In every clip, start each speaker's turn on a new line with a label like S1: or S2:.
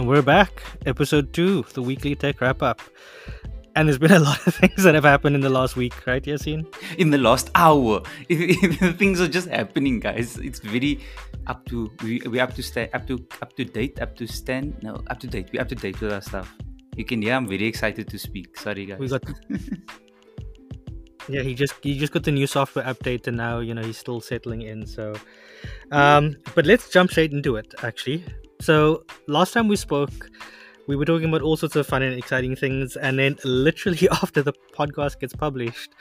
S1: And we're back, episode two, the weekly tech wrap up. And there's been a lot of things that have happened in the last week, right, Yasin?
S2: In the last hour, things are just happening, guys. It's very up to we we up to stay up to up to date, up to stand. No, up to date. We up to date with our stuff. You can yeah. I'm very excited to speak. Sorry, guys.
S1: We got. yeah, he just he just got the new software update, and now you know he's still settling in. So, um, but let's jump straight into it. Actually, so last time we spoke, we were talking about all sorts of fun and exciting things, and then literally after the podcast gets published,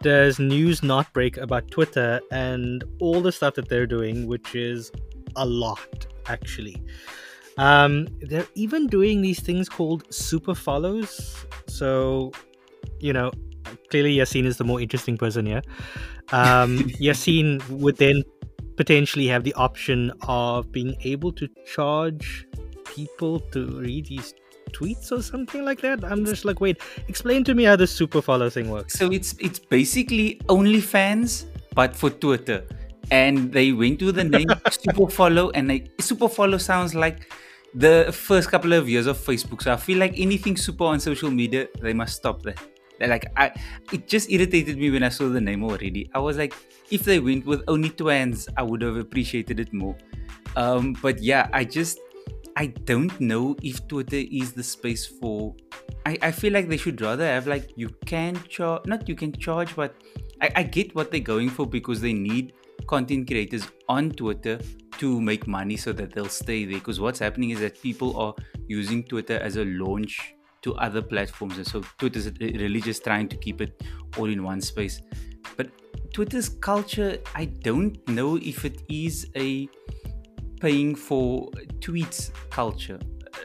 S1: there's news not break about Twitter and all the stuff that they're doing, which is a lot actually. Um, they're even doing these things called super follows. So, you know, clearly Yasin is the more interesting person here. Um, Yasin would then potentially have the option of being able to charge people to read these tweets or something like that. I'm just like, wait, explain to me how the super follow thing works.
S2: So it's it's basically OnlyFans, but for Twitter. And they went to the name super follow, and they, super follow sounds like the first couple of years of Facebook. So I feel like anything super on social media, they must stop that like I, it just irritated me when I saw the name already. I was like, if they went with only twins, I would have appreciated it more. Um, but yeah, I just I don't know if Twitter is the space for. I, I feel like they should rather have like you can charge, not you can charge, but I, I get what they're going for because they need content creators on Twitter to make money so that they'll stay there. Because what's happening is that people are using Twitter as a launch to other platforms. And so Twitter's really just trying to keep it all in one space. But Twitter's culture, I don't know if it is a paying for tweets culture.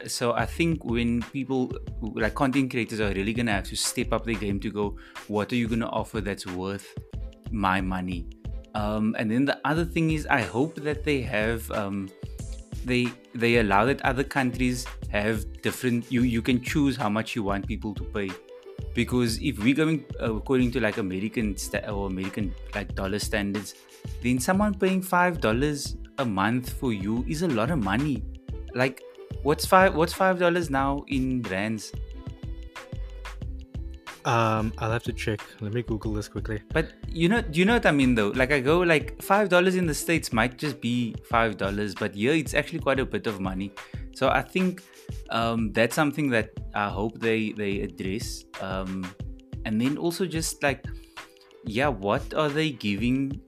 S2: So I think when people like content creators are really gonna have to step up their game to go, what are you gonna offer that's worth my money? Um, and then the other thing is, I hope that they have um, they they allow that other countries have different you you can choose how much you want people to pay. Because if we're going uh, according to like american or american like dollar standards then someone paying five dollars a month for you is a lot of money. Like what's five what's five dollars now in rands
S1: um, I'll have to check. Let me Google this quickly.
S2: But you know, you know what I mean though. Like I go like five dollars in the states might just be five dollars, but here it's actually quite a bit of money. So I think um, that's something that I hope they they address. Um, and then also just like, yeah, what are they giving?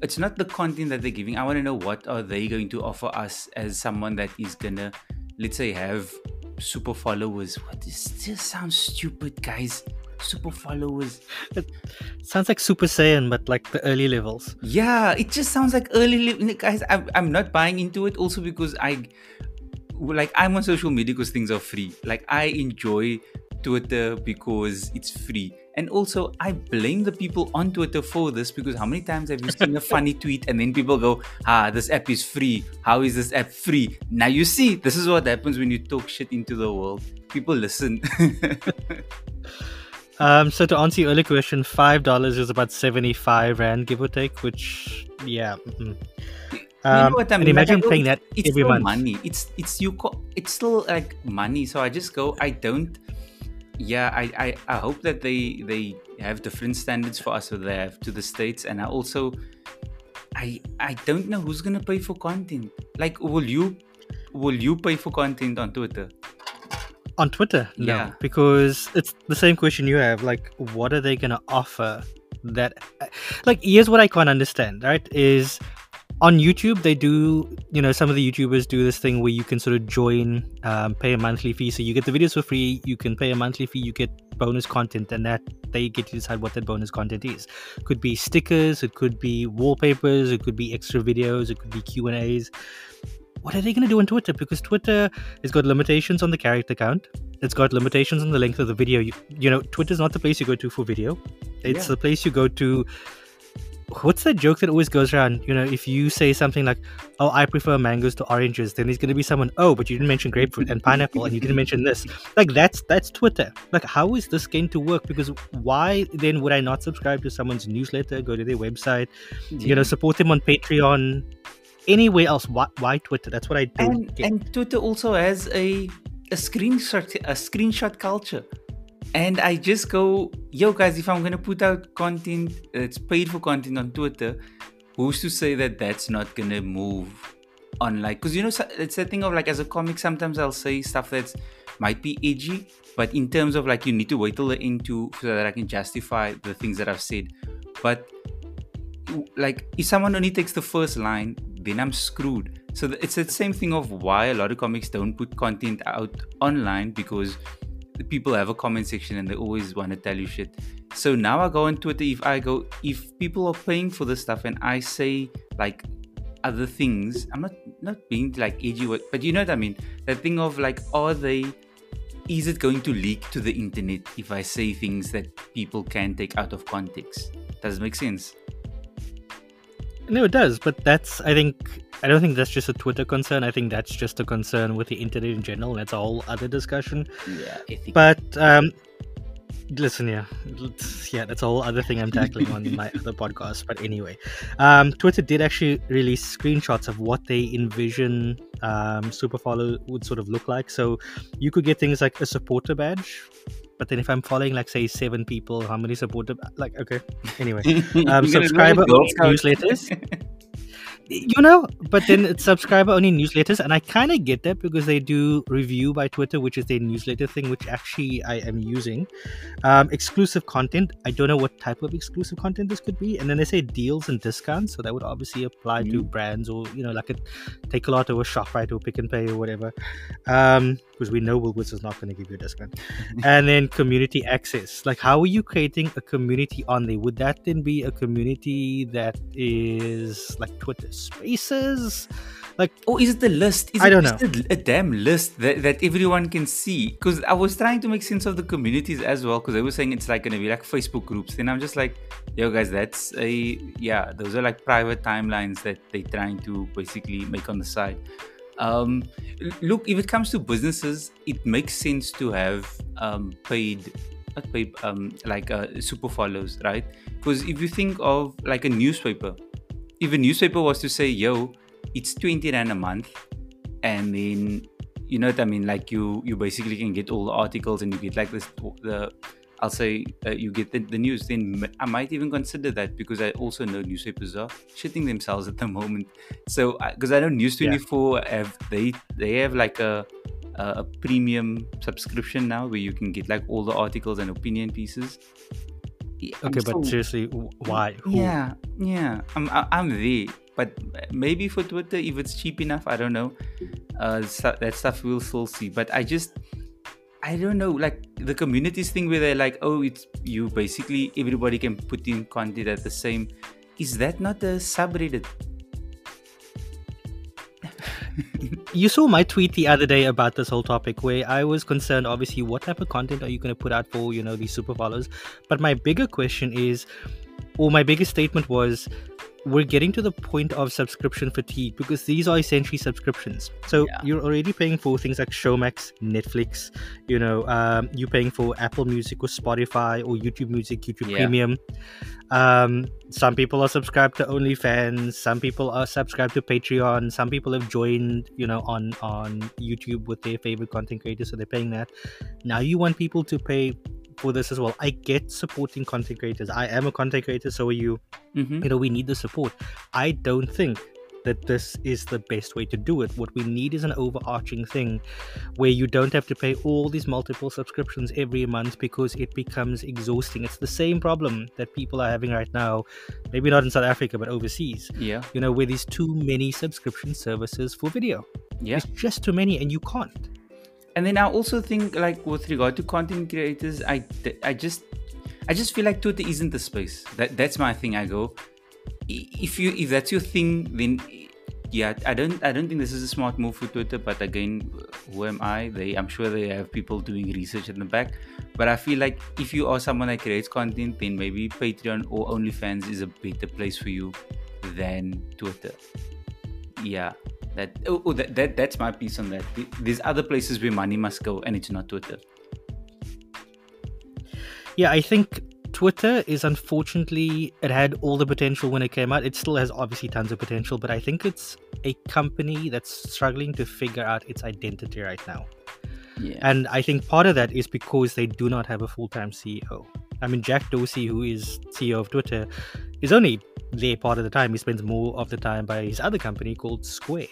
S2: It's not the content that they're giving. I want to know what are they going to offer us as someone that is gonna, let's say, have super followers. What is this? Sounds stupid, guys. Super followers.
S1: It sounds like Super Saiyan, but like the early levels.
S2: Yeah, it just sounds like early le- guys. I'm, I'm not buying into it. Also because I like I'm on social media because things are free. Like I enjoy Twitter because it's free. And also, I blame the people on Twitter for this because how many times have you seen a funny tweet and then people go, ah, this app is free. How is this app free? Now you see, this is what happens when you talk shit into the world. People listen.
S1: um, so to answer your earlier question, five dollars is about seventy-five rand, give or take. Which, yeah. Mm-hmm.
S2: Um, you know what I mean?
S1: imagine
S2: like,
S1: paying that
S2: it's
S1: every
S2: still
S1: month.
S2: money. It's it's you. Co- it's still like money. So I just go. I don't yeah I, I i hope that they they have different standards for us so they have to the states. And i also i i don't know who's gonna pay for content. Like will you will you pay for content on twitter?
S1: On twitter no.
S2: Yeah.
S1: because it's the same question you have. Like what are they gonna offer that like here's what i can't understand right is on youtube they do you know some of the youtubers do this thing where you can sort of join um, pay a monthly fee. So you get the videos for free you can pay a monthly fee you get bonus content and that they get to decide what that bonus content is. Could be stickers it could be wallpapers it could be extra videos it could be q and a's. What are they going to do on twitter? Because twitter has got limitations on the character count. It's got limitations on the length of the video. You, you know twitter's not the place you go to for video. It's
S2: Yeah.
S1: the place you go to what's that joke that always goes around you know if you say something like oh i prefer mangoes to oranges then there's going to be someone oh but you didn't mention grapefruit and pineapple and you didn't mention this like that's that's twitter like how is this going to work because why then would i not subscribe to someone's newsletter go to their website you know support them on patreon anywhere else. Why, why Twitter? That's what I don't
S2: and, and Twitter also has a a screenshot a screenshot culture. And I just go, yo guys, if I'm gonna put out content uh, it's paid for content on Twitter, who's to say that that's not gonna move on like because you know it's a thing of like as a comic sometimes I'll say stuff that's might be edgy, but in terms of like you need to wait till the end to so that I can justify the things that I've said. But like if someone only takes the first line, then I'm screwed. So it's the same thing of why a lot of comics don't put content out online because people have a comment section and they always want to tell you shit. So now I go on Twitter. If I go, if people are paying for this stuff and I say like other things, I'm not not being like edgy, but you know what I mean. That thing of like, are they? Is it going to leak to the internet if I say things that people can take out of context? Does it make sense?
S1: No, it does, but that's I think I don't think that's just a Twitter concern. I think that's just a concern with the internet in general. That's a whole other discussion.
S2: Yeah.
S1: But um, listen, yeah, yeah, that's a whole other thing I'm tackling on my other podcast. But anyway, um, Twitter did actually release screenshots of what they envision um, super follow would sort of look like. So you could get things like a supporter badge. But then, if I'm following, like, say, seven people, how many supporter? Like, okay, anyway, um, subscriber newsletters. you know but then it's subscriber only newsletters and i kind of get that because they do Revue by twitter which is their newsletter thing which actually i am using. Um, exclusive content i don't know what type of exclusive content this could be. And then they say deals and discounts so that would obviously apply to brands or you know like a Takealot or a Shoprite or Pick n Pay or whatever. Um because we know woolworths is not going to give you a discount and then community access like how are you creating a community on there would that then be a community that is like twitter spaces like
S2: Or is it the list? Is
S1: I
S2: it,
S1: don't
S2: is
S1: know.
S2: it a damn list that, that everyone can see? Because I was trying to make sense of the communities as well. Because they were saying it's like going to be like Facebook groups. Then I'm just like, yo, guys, that's a yeah. Those are like private timelines that they're trying to basically make on the side. Um, look, if it comes to businesses, it makes sense to have um, paid, not paid, um, like uh, super follows, right? Because if you think of like a newspaper, if a newspaper was to say, yo, it's 20 rand a month, and then you know what I mean, like you you basically can get all the articles and you get like this the I'll say uh, you get the, the news, then I might even consider that because I also know newspapers are shitting themselves at the moment. So because I know News
S1: Yeah.
S2: 24 have they they have like a a premium subscription now where you can get like all the articles and opinion pieces. Yeah, I'm
S1: okay but seriously why Who?
S2: yeah, yeah. I'm I- I'm there, but maybe for Twitter, if it's cheap enough, I don't know. Uh, that stuff we'll still see. But I just, I don't know. Like the communities thing where they're like, oh, it's you. Basically, everybody can put in content at the same. Is that not a subreddit?
S1: you saw my tweet the other day about this whole topic where I was concerned obviously what type of content are you going to put out for you know these super followers but my bigger question is or my biggest statement was we're getting to the point of subscription fatigue because these are essentially subscriptions so
S2: Yeah.
S1: you're already paying for things like showmax netflix you know um, you're paying for apple music or spotify or youtube music youtube
S2: Yeah.
S1: premium um, some people are subscribed to OnlyFans. Some people are subscribed to Patreon. Some people have joined, you know, on on YouTube with their favorite content creators, so they're paying that. Now you want people to pay for this as well. I get supporting content creators. I am a content creator, so are you.
S2: Mm-hmm.
S1: You know, we need the support. I don't think that this is the best way to do it. What we need is an overarching thing where you don't have to pay all these multiple subscriptions every month because it becomes exhausting. It's the same problem that people are having right now, maybe not in South Africa, but overseas.
S2: Yeah,
S1: You know, where there's too many subscription services for video.
S2: yeah.
S1: It's just too many, and you can't.
S2: And then I also think like with regard to content creators, I I just I just feel like Twitter isn't the space. That that's my thing. I go if you if that's your thing, then yeah, I don't I don't think this is a smart move for Twitter. But again, who am I? They I'm sure they have people doing research in the back. But I feel like if you are someone that creates content, then maybe Patreon or OnlyFans is a better place for you than Twitter. Yeah. That, oh, oh, that, that that's my piece on that. There's other places where money must go, and it's not Twitter.
S1: Yeah, I think Twitter is unfortunately it had all the potential when it came out. It still has obviously tons of potential, but I think it's a company that's struggling to figure out its identity right now.
S2: Yeah.
S1: And I think part of that is because they do not have a full time CEO. I mean, Jack Dorsey, who is CEO of Twitter, is only there part of the time. He spends more of the time by his other company called Square.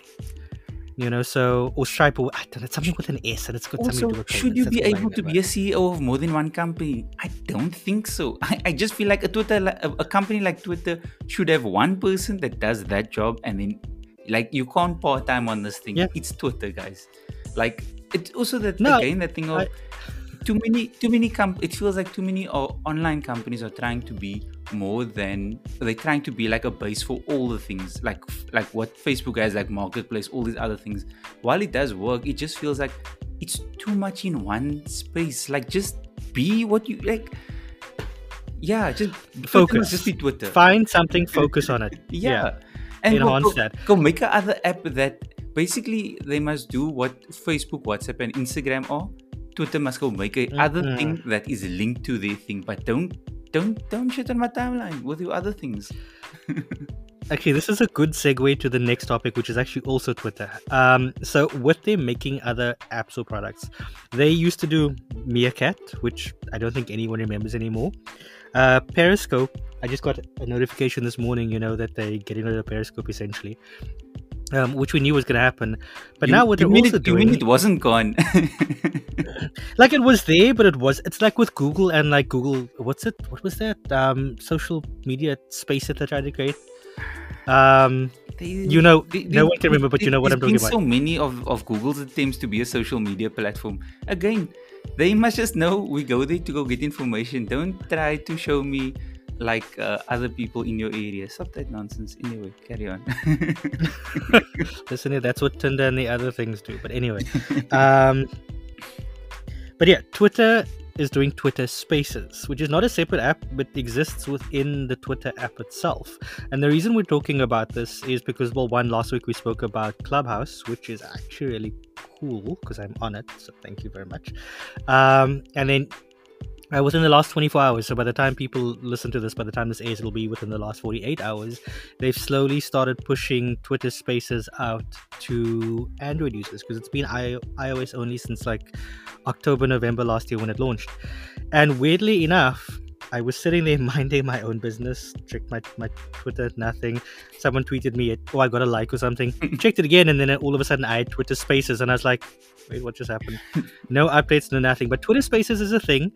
S1: You know, so or Stripe, or I don't know, something with an S, and it's got something to
S2: Also,
S1: do
S2: should you be able to be a CEO of more than one company? I don't think so. I, I just feel like a Twitter, a, a company like Twitter, should have one person that does that job, and then, like, you can't part time on this thing.
S1: Yeah.
S2: It's Twitter, guys. Like, it's also that
S1: No,
S2: again that thing of
S1: I-
S2: too many, too many. Com- it feels like too many uh, online companies are trying to be more than they're trying to be like a base for all the things, like like what Facebook has, like marketplace, all these other things. While it does work, it just feels like it's too much in one space. Like just be what you like. Yeah, just
S1: Focus.
S2: Just be Twitter.
S1: Find something, focus on it.
S2: Yeah. And go-
S1: Enhance
S2: go,
S1: that.
S2: Go make another app that basically they must do what Facebook, WhatsApp, and Instagram are. Twitter must go make a other
S1: Mhm.
S2: thing that is linked to their thing, but don't don't don't shit on my timeline We'll do other things.
S1: Actually, this is a good segue to the next topic, which is actually also Twitter. Um, so, with them making other apps or products, they used to do Meerkat, which I don't think anyone remembers anymore. Uh, Periscope, I just got a notification this morning, you know, that they're getting rid of Periscope essentially, um, which we knew was going to happen. But
S2: You-
S1: now, what they're
S2: mean
S1: also
S2: it, you mean
S1: doing,
S2: it wasn't gone.
S1: like it was there, but it was, it's like with Google and like Google, what's it? What was that? Um, social media space that they're trying to create? Um,
S2: They-
S1: You know,
S2: they-
S1: no
S2: they-
S1: one can remember, but you know what I'm talking
S2: been so many of, of Google's attempts to be a social media platform. Again, they must just know we go there to go get information. Don't try to show me like uh, other people in your area. Stop that nonsense. Anyway, carry on.
S1: Listen that's what Tinder and the other things do. But anyway, um, but yeah, Twitter is doing Twitter Spaces, which is not a separate app, but exists within the Twitter app itself. And the reason we're talking about this is because, well, one last week we spoke about Clubhouse, which is actually really cool because I'm on it. So thank you very much. Um, and then uh, within the last 24 hours, so by the time people listen to this, by the time this airs, it'll be within the last 48 hours. They've slowly started pushing Twitter Spaces out to Android users because it's been I- iOS only since like October, November last year when it launched. And weirdly enough, I was sitting there minding my own business, checked my, my Twitter, nothing. Someone tweeted me, oh, I got a like or something. Checked it again, and then all of a sudden I had Twitter Spaces, and I was like, wait, what just happened? no updates, no nothing. But Twitter Spaces is a thing.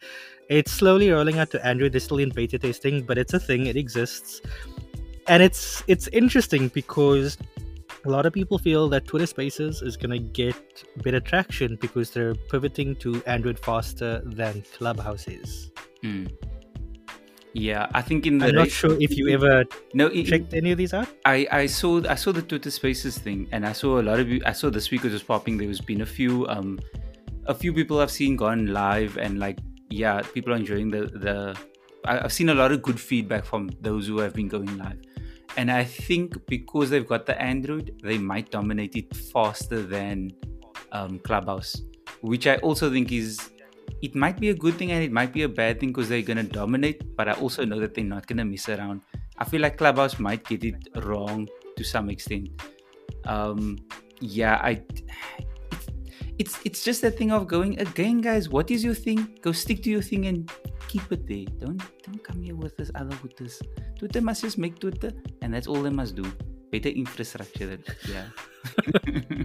S1: It's slowly rolling out to Android. They're still in beta testing, but it's a thing. It exists, and it's it's interesting because a lot of people feel that Twitter Spaces is going to get better traction because they're pivoting to Android faster than Clubhouse is.
S2: Hmm. Yeah, I think in the
S1: I'm not sure if you ever
S2: no in,
S1: checked any of these out.
S2: I, I saw I saw the Twitter Spaces thing, and I saw a lot of you. I saw the speakers was just popping. There's been a few um, a few people I've seen gone live, and like yeah, people are enjoying the the. I've seen a lot of good feedback from those who have been going live, and I think because they've got the Android, they might dominate it faster than um, Clubhouse, which I also think is. It might be a good thing and it might be a bad thing because they're gonna dominate, but I also know that they're not gonna mess around. I feel like Clubhouse might get it wrong to some extent. Um, yeah, I. It's it's just that thing of going again, guys. What is your thing? Go stick to your thing and keep it there. Don't don't come here with this other with this. Twitter must just make Twitter, and that's all they must do. Better infrastructure. That yeah.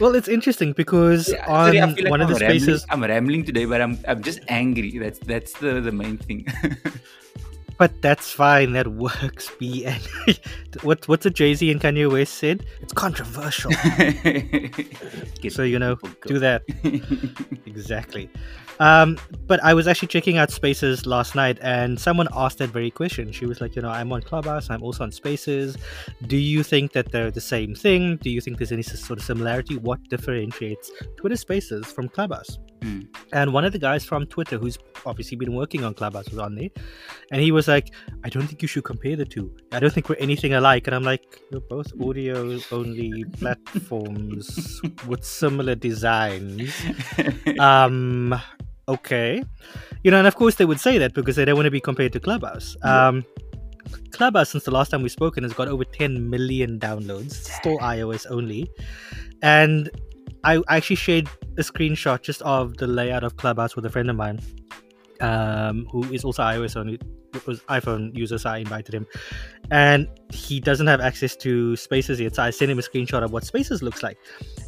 S1: Well, it's interesting because
S2: Yeah,
S1: on
S2: sorry, like
S1: one of
S2: I'm
S1: the
S2: rambling-
S1: spaces,
S2: I'm rambling today, but I'm I'm just angry. That's that's the the main thing.
S1: but that's fine. That works. And what what's it Jay Z and Kanye West said? It's controversial. So you know, do that exactly. Um, but I was actually checking out Spaces last night, and someone asked that very question. She was like, you know, I'm on Clubhouse, I'm also on Spaces. Do you think that they're the same thing? Do you think there's any sort of similarity? What differentiates Twitter Spaces from Clubhouse?
S2: Mm.
S1: And one of the guys from Twitter, who's obviously been working on Clubhouse, was on there, and he was like, "I don't think you should compare the two. I don't think we're anything alike." And I'm like, "You're both audio-only platforms with similar designs." Um, okay. You know, and of course they would say that because they don't want to be compared to Clubhouse.
S2: Yeah.
S1: Um, Clubhouse, since the last time we've spoken, has got over 10 million downloads, still iOS only. And I I actually shared a screenshot just of the layout of Clubhouse with a friend of mine, um, who is also iOS only, was iPhone user, so I invited him. And he doesn't have access to Spaces yet, so I sent him a screenshot of what Spaces looks like.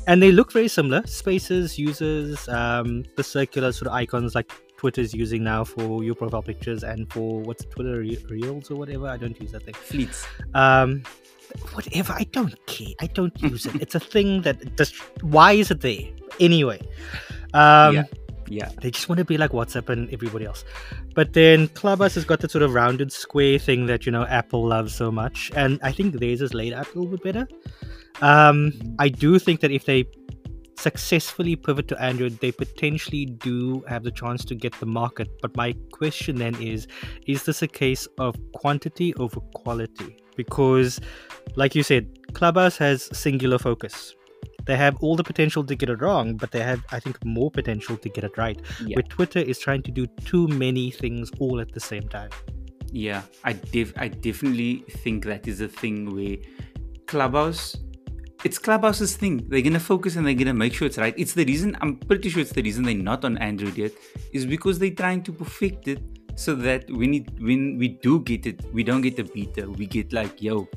S1: And they look very similar. Spaces uses um, the circular sort of icons like Twitter's using now for your profile pictures and for what's it, Twitter Re- Reels or whatever. I don't use that thing.
S2: Fleets.
S1: Um, whatever. I don't care. I don't use it. It's a thing that just. Why is it there anyway? Um,
S2: Yeah. Yeah.
S1: They just want to be like WhatsApp and everybody else. But then Clubhouse has got that sort of rounded square thing that you know Apple loves so much, and I think theirs is laid out a little bit better. Um, I do think that if they successfully pivot to Android, they potentially do have the chance to get the market. But my question then is is this a case of quantity over quality? Because, like you said, Clubhouse has singular focus. They have all the potential to get it wrong, but they have, I think, more potential to get it right.
S2: Yeah.
S1: Where Twitter is trying to do too many things all at the same time.
S2: Yeah, I def- I definitely think that is a thing where Clubhouse it's Clubhouse's thing. They're gonna focus and they're gonna make sure it's right. It's the reason I'm pretty sure it's the reason they're not on Android yet, is because they're trying to perfect it so that when it when we do get it, we don't get a beta. We get like, yo,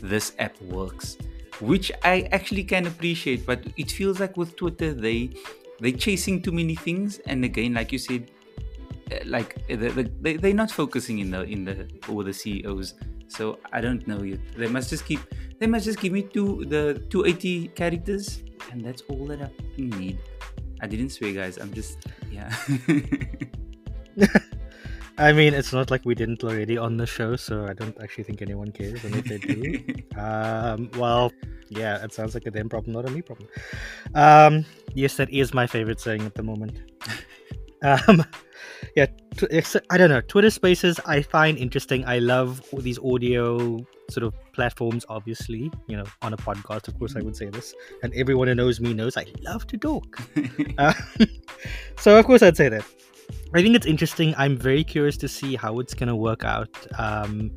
S2: this app works. Which I actually can appreciate, but it feels like with Twitter they they're chasing too many things and again like you said uh, like uh, the, the, they, they're not focusing in the in the or the ceos so i don't know yet. They must just keep they must just give me two the 280 characters and that's all that i need. I didn't swear guys. I'm just yeah
S1: I mean, it's not like we didn't already on the show, so I don't actually think anyone cares. And if they do, um, well, yeah, it sounds like a them problem, not a me problem. Um, yes, that is my favorite saying at the moment. um, yeah, tw- I don't know. Twitter Spaces I find interesting. I love all these audio sort of platforms. Obviously, you know, on a podcast, of course, I would say this, and everyone who knows me knows I love to talk. Uh, so of course I'd say that. I think it's interesting. I'm very curious to see how it's going to work out. Um,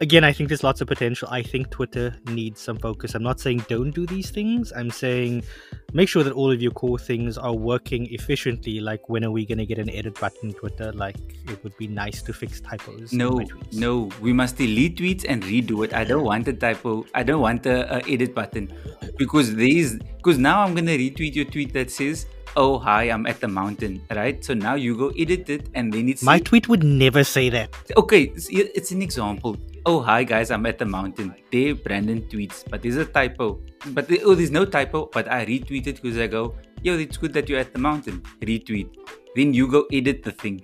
S1: again, I think there's lots of potential. I think Twitter needs some focus. I'm not saying don't do these things. I'm saying make sure that all of your core things are working efficiently. Like when are we going to get an edit button Twitter? Like it would be nice to fix typos.
S2: no no we must delete tweets and redo it i don't want a typo i don't want a, a edit button because these because now i'm gonna retweet your tweet that says oh hi i'm at the mountain right? So now you go edit it and then it's
S1: My tweet would never say that.
S2: okay it's, it's an example. Oh hi guys i'm at the mountain. There brandon tweets but there's a typo. But oh there's no typo but i retweet it because i go yo it's good that you're at the mountain. Retweet. Then you go edit the thing.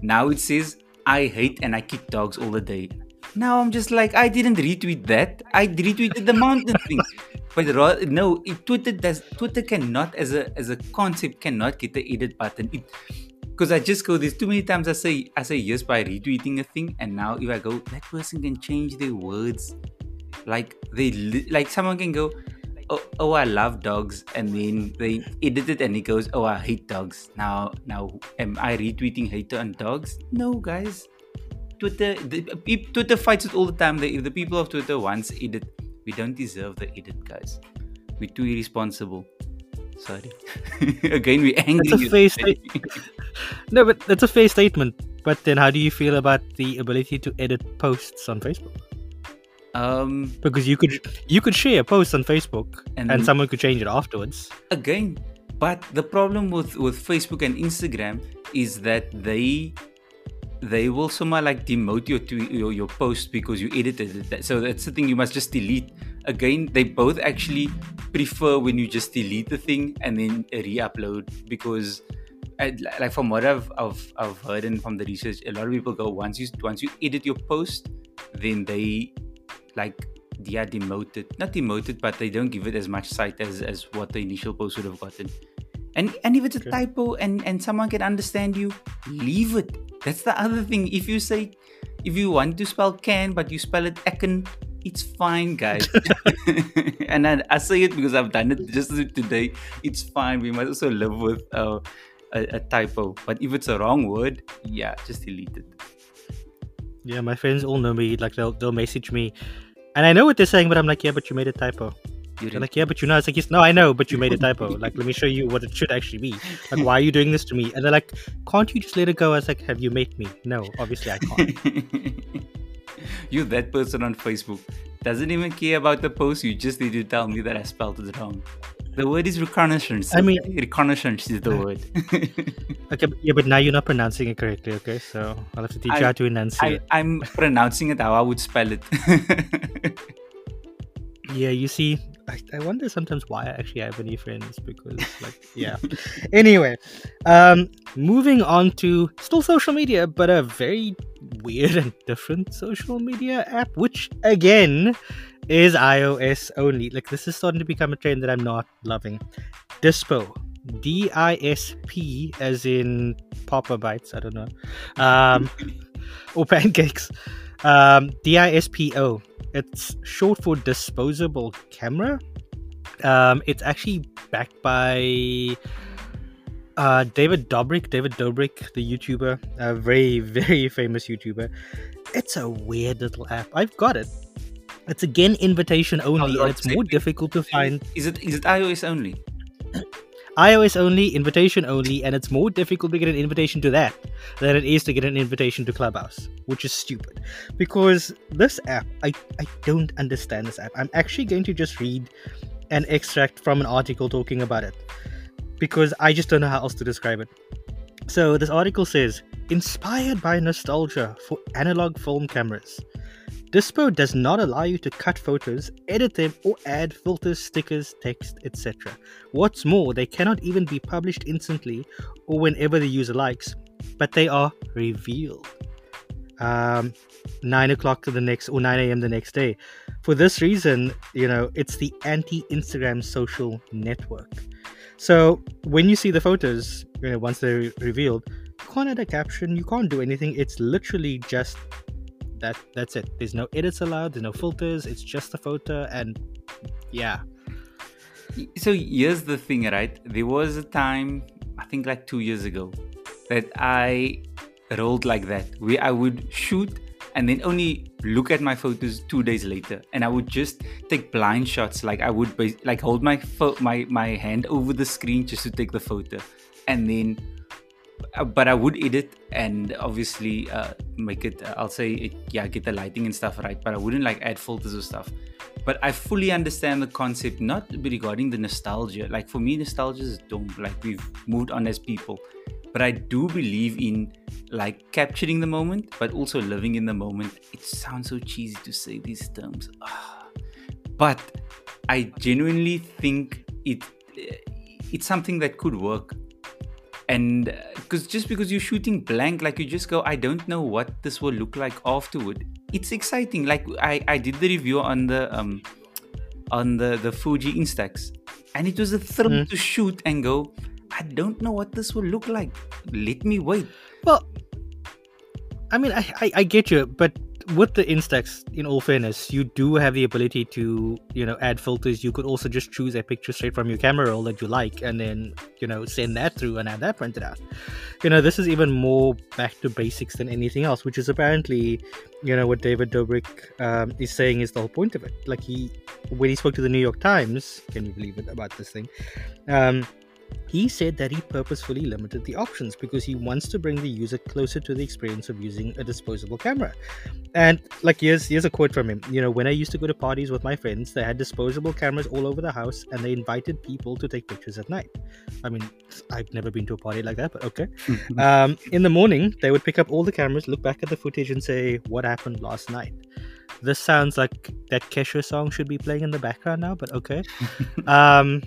S2: Now it says i hate and i kick dogs all the day now i'm just like i didn't retweet that. I retweeted the mountain thing. But no it, twitter does twitter cannot as a as a concept cannot get the edit button. Because I just go there's too many times I say I say yes by retweeting a thing and now if I go that person can change their words. Like they li- like someone can go oh, oh I love dogs and then they edit it and it goes oh I hate dogs. Now now am I retweeting hate on dogs? No guys Twitter the, Twitter fights it all the time the, if the people of Twitter once edit we don't deserve the edit guys we're too irresponsible sorry again we're angry
S1: That's a fair state- No, but that's a fair statement. But then, how do you feel about the ability to edit posts on Facebook?
S2: um
S1: Because you could you could share a post on Facebook
S2: And
S1: and, someone could change it afterwards.
S2: again but the problem with with facebook and instagram is that they they will somehow like demote your tweet your, your post because you edited it. So that's the thing you must just delete. Again they both actually prefer when you just delete the thing and then re-upload because uh, I, like from what I've, I've I've heard and from the research, a lot of people go once you once you edit your post, then they like they are demoted, not demoted, but they don't give it as much sight as as what the initial post would have gotten. And and if it's a typo and and someone can understand you, leave it. That's the other thing. If you say if you want to spell can but you spell it ekin, it's fine, guys. and I, I say it because I've done it just today. It's fine. We must also live with uh, a, a typo. But if it's a wrong word, yeah, just delete it.
S1: Yeah, my friends all know me. Like they'll they'll message me, and I know what they're saying, but I'm like, yeah, but you made a typo.
S2: You
S1: They're like, yeah, but you know, it's like, yes, no, I know, but you made a typo. like, let me show you what it should actually be. Like, why are you doing this to me? And they're like, can't you just let it go? I was like, have you made me? No, obviously I can't.
S2: you that person on Facebook doesn't even care about the post. You just need to tell me that I spelled it wrong. The word is reconnaissance.
S1: I mean-
S2: reconnaissance is the uh, word.
S1: okay, but- yeah, but now you're not pronouncing it correctly. Okay, so I'll have to teach
S2: I-
S1: you how to
S2: I,
S1: enunciate.
S2: I'm pronouncing it how I would spell it.
S1: yeah, you see, I, I wonder sometimes why I actually have any friends because, like, yeah. anyway, um, moving on to still social media, but a very weird and different social media app, which again is iOS only. Like, this is starting to become a trend that I'm not loving. Dispo. D I S P, as in Papa Bites, I don't know. Um, or pancakes. Um, D I S P O. It's short for disposable camera. Um, it's actually backed by uh, David Dobrik, David Dobrik, the YouTuber, a very, very famous YouTuber. It's a weird little app. I've got it. It's again invitation only,
S2: Oh,
S1: and it's more difficult to find.
S2: is it is it iOS only?
S1: iOS only, invitation only, and it's more difficult to get an invitation to that than it is to get an invitation to Clubhouse, which is stupid. Because this app, I, I don't understand this app. I'm actually going to just read an extract from an article talking about it because I just don't know how else to describe it. So, this article says Inspired by nostalgia for analog film cameras. Dispo does not allow you to cut photos, edit them, or add filters, stickers, text, etc. What's more, they cannot even be published instantly or whenever the user likes, but they are revealed. Um, 9 o'clock to the next or 9 a.m. the next day. For this reason, you know, it's the anti Instagram social network. So when you see the photos, you know, once they're revealed, you can't add a caption, you can't do anything. It's literally just that that's it. There's no edits allowed, there's no filters, it's just a photo and yeah.
S2: So here's the thing, right? There was a time, I think like two years ago, that I rolled like that, where I would shoot and then only look at my photos two days later, and I would just take blind shots. Like I would like hold my fo- my my hand over the screen just to take the photo, and then. Uh, But I would edit and obviously uh, make it. Uh, I'll say, it, yeah, get the lighting and stuff right. But I wouldn't like add filters or stuff but I fully understand the concept, not regarding the nostalgia. Like for me, nostalgia is dumb. Like we've moved on as people, but I do believe in like capturing the moment, but also living in the moment. It sounds so cheesy to say these terms, but I genuinely think it it's something that could work. And because just because you're shooting blank, like you just go, I don't know what this will look like afterward. It's exciting. Like I, I did the review on the um on the the Fuji Instax, and it was a thrill
S1: Mm.
S2: to shoot and go. I don't know what this will look like. Let me wait.
S1: Well, I mean, I, I, I get you, but with the Instax, in all fairness, you do have the ability to, you know, add filters. You could also just choose a picture straight from your camera roll that you like and then, you know, send that through and have that printed out. You know, this is even more back to basics than anything else, which is apparently, you know, what David Dobrik um, is saying is the whole point of it. Like, he, when he spoke to the New York Times, can you believe it about this thing? Um, he said that he purposefully limited the options because he wants to bring the user closer to the experience of using a disposable camera. And like here's here's a quote from him. You know, when I used to go to parties with my friends, they had disposable cameras all over the house and they invited people to take pictures at night. I mean, I've never been to a party like that, but okay. um, in the morning, they would pick up all the cameras, look back at the footage, and say, "What happened last night?" This sounds like that Kesha song should be playing in the background now, but okay. um,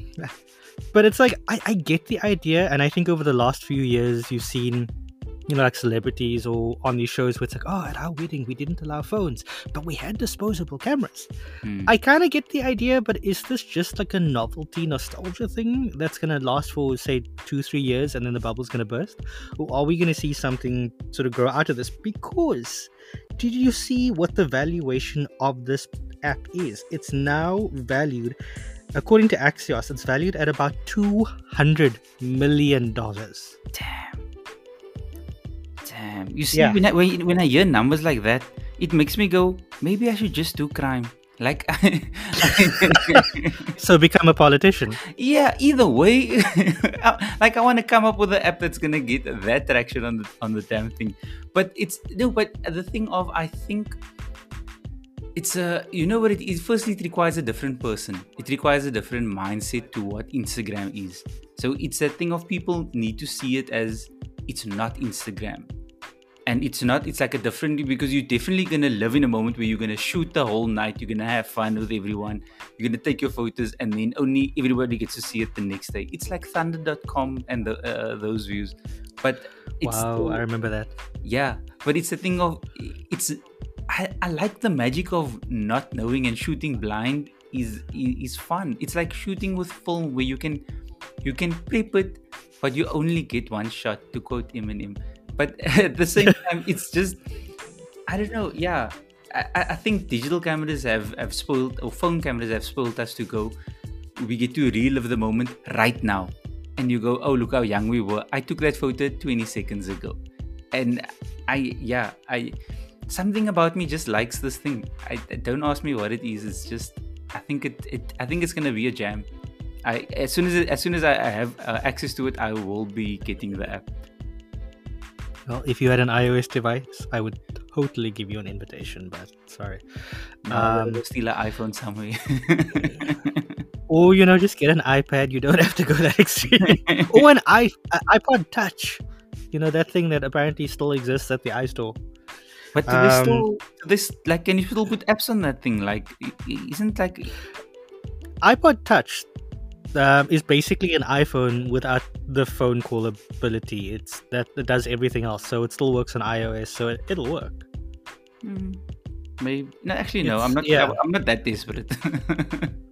S1: but it's like I, I get the idea, and I think over the last few years, you've seen, you know, like celebrities or on these shows where it's like, oh, at our wedding we didn't allow phones, but we had disposable cameras.
S2: Hmm.
S1: I kind of get the idea, but is this just like a novelty nostalgia thing that's gonna last for say two, three years, and then the bubble's gonna burst, or are we gonna see something sort of grow out of this? Because did you see what the valuation of this app is. It's now valued, according to Axios, it's valued at about two hundred million dollars.
S2: Damn. Damn. You see,
S1: Yeah.
S2: when, I, when, when I hear numbers like that, it makes me go, maybe I should just do crime. Like,
S1: So become a politician.
S2: yeah, either way. like, I want to come up with an app that's going to get that traction on the, on the damn thing. But it's, no, but the thing of, I think it's a you know what it is firstly it requires a different person. It requires a different mindset to what instagram is. So it's that thing of people need to see it as it's not instagram. And it's not it's like a different because you're definitely gonna live in a moment where you're gonna shoot the whole night you're gonna have fun with everyone you're gonna take your photos and then only everybody gets to see it the next day. It's like thunder.com and the, uh, those views. But it's
S1: wow, I remember that.
S2: yeah but it's a thing of it's I, I like the magic of not knowing and shooting blind is is fun. It's like shooting with film where you can you can prep it but you only get one shot to quote eminem. But at the same time it's just i don't know yeah. I, I I think digital cameras have, have spoiled or phone cameras have spoiled us to go we get to relive the moment right now. And you go oh look how young we were. I took that photo 20 seconds ago. And i yeah i something about me just likes this thing i don't ask me what it is it's just i think it, it i think it's gonna be a jam i as soon as it, as soon as i, I have uh, access to it i will be getting the app
S1: Well, if you had an iOS device, I would totally give you an invitation, but sorry.
S2: I'm
S1: Um,
S2: steal an iphone somewhere
S1: Or you know, just get an iPad. You don't have to go that extreme. or an i iPod Touch. You know that thing that apparently still exists at the iStore.
S2: But
S1: Um,
S2: still this like can you still put apps on that thing like isn't like
S1: iPod Touch um, is basically an iPhone without the phone call ability. It's that it does everything else, so it still works on iOS, so it, it'll work.
S2: hmm, maybe no actually no i'm not
S1: yeah.
S2: i'm not that desperate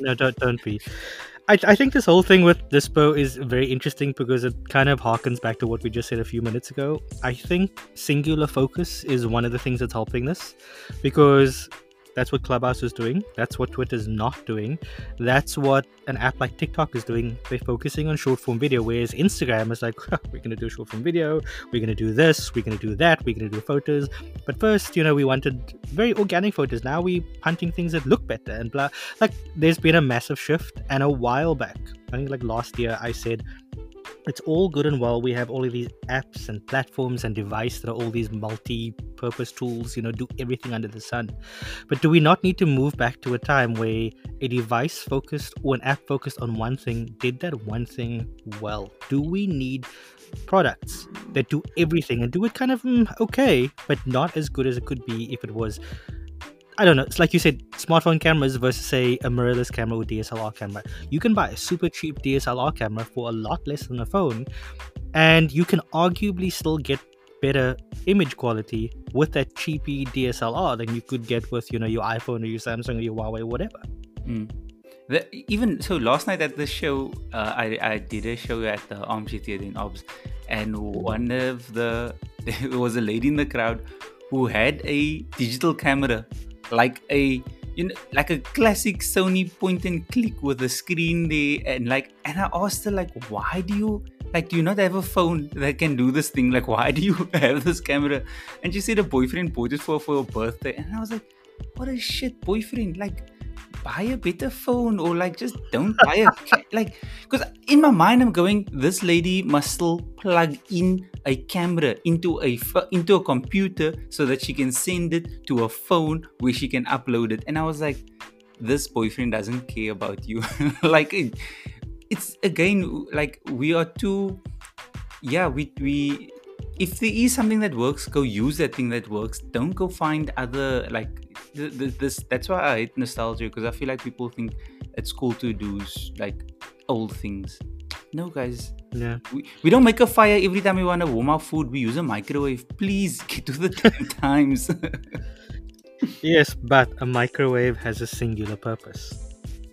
S1: No, don't don't be. I, I think this whole thing with Dispo is very interesting because it kind of harkens back to what we just said a few minutes ago. I think singular focus is one of the things that's helping this because that's what Clubhouse is doing. That's what Twitter's not doing. That's what an app like TikTok is doing. They're focusing on short form video, whereas Instagram is like, we're going to do short form video, we're going to do this, we're going to do that, we're going to do photos. But first, you know, we wanted very organic photos. Now we punting things that look better and blah like there's been a massive shift and a while back i think like last year i said it's all good and well. We have all of these apps and platforms and devices that are all these multi-purpose tools you know do everything under the sun. But do we not need to move back to a time where a device focused or an app focused on one thing did that one thing well? Do we need products that do everything and do it kind of mm, okay but not as good as it could be if it was I don't know. It's like you said, smartphone cameras versus say a mirrorless camera or DSLR camera. You can buy a super cheap DSLR camera for a lot less than a phone, and you can arguably still get better image quality with that cheapy DSLR than you could get with you know your iPhone or your Samsung or your Huawei, whatever.
S2: Mm. The, even so, last night at the show, uh, I I did a show at the Armchair Theatre in Obs, and one of the there was a lady in the crowd who had a digital camera, like a you know like a classic Sony point and click with a screen there, and like and I asked her like, why do you like do you not have a phone that can do this thing? Like why do you have this camera? And she said her boyfriend bought it for her for her birthday, and I was like, what a shit boyfriend like buy a better phone or like just don't buy a like because in my mind i'm going this lady must still plug in a camera into a into a computer so that she can send it to a phone where she can upload it. And i was like this boyfriend doesn't care about you. Like it, it's again like we are too yeah we we if there is something that works go use that thing that works. Don't go find other like th- th- this that's why i hate nostalgia because i feel like people think it's cool to do like old things. No guys
S1: Yeah.
S2: we, we don't make a fire every time we want to warm our food we use a microwave please get to the times
S1: Yes, but a microwave has a singular purpose.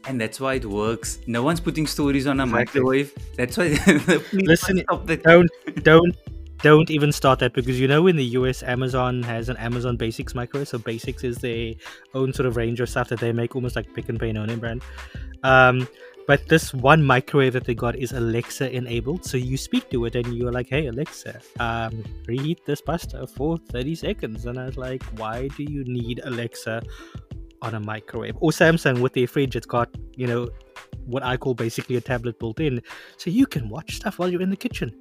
S2: and that's why it works no one's putting stories on a
S1: Exactly.
S2: microwave that's why please
S1: Listen, Don't don't don't even start that because you know in the US Amazon has an Amazon Basics microwave. So Basics is their own sort of range of stuff that they make almost like Pick n Pay no name brand. Um, but this one microwave that they got is Alexa enabled. So you speak to it and you're like, hey Alexa, um, reheat this pasta for 30 seconds. And I was like, why do you need Alexa on a microwave? Or Samsung with their fridge, it's got, you know, what I call basically a tablet built in. So you can watch stuff while you're in the kitchen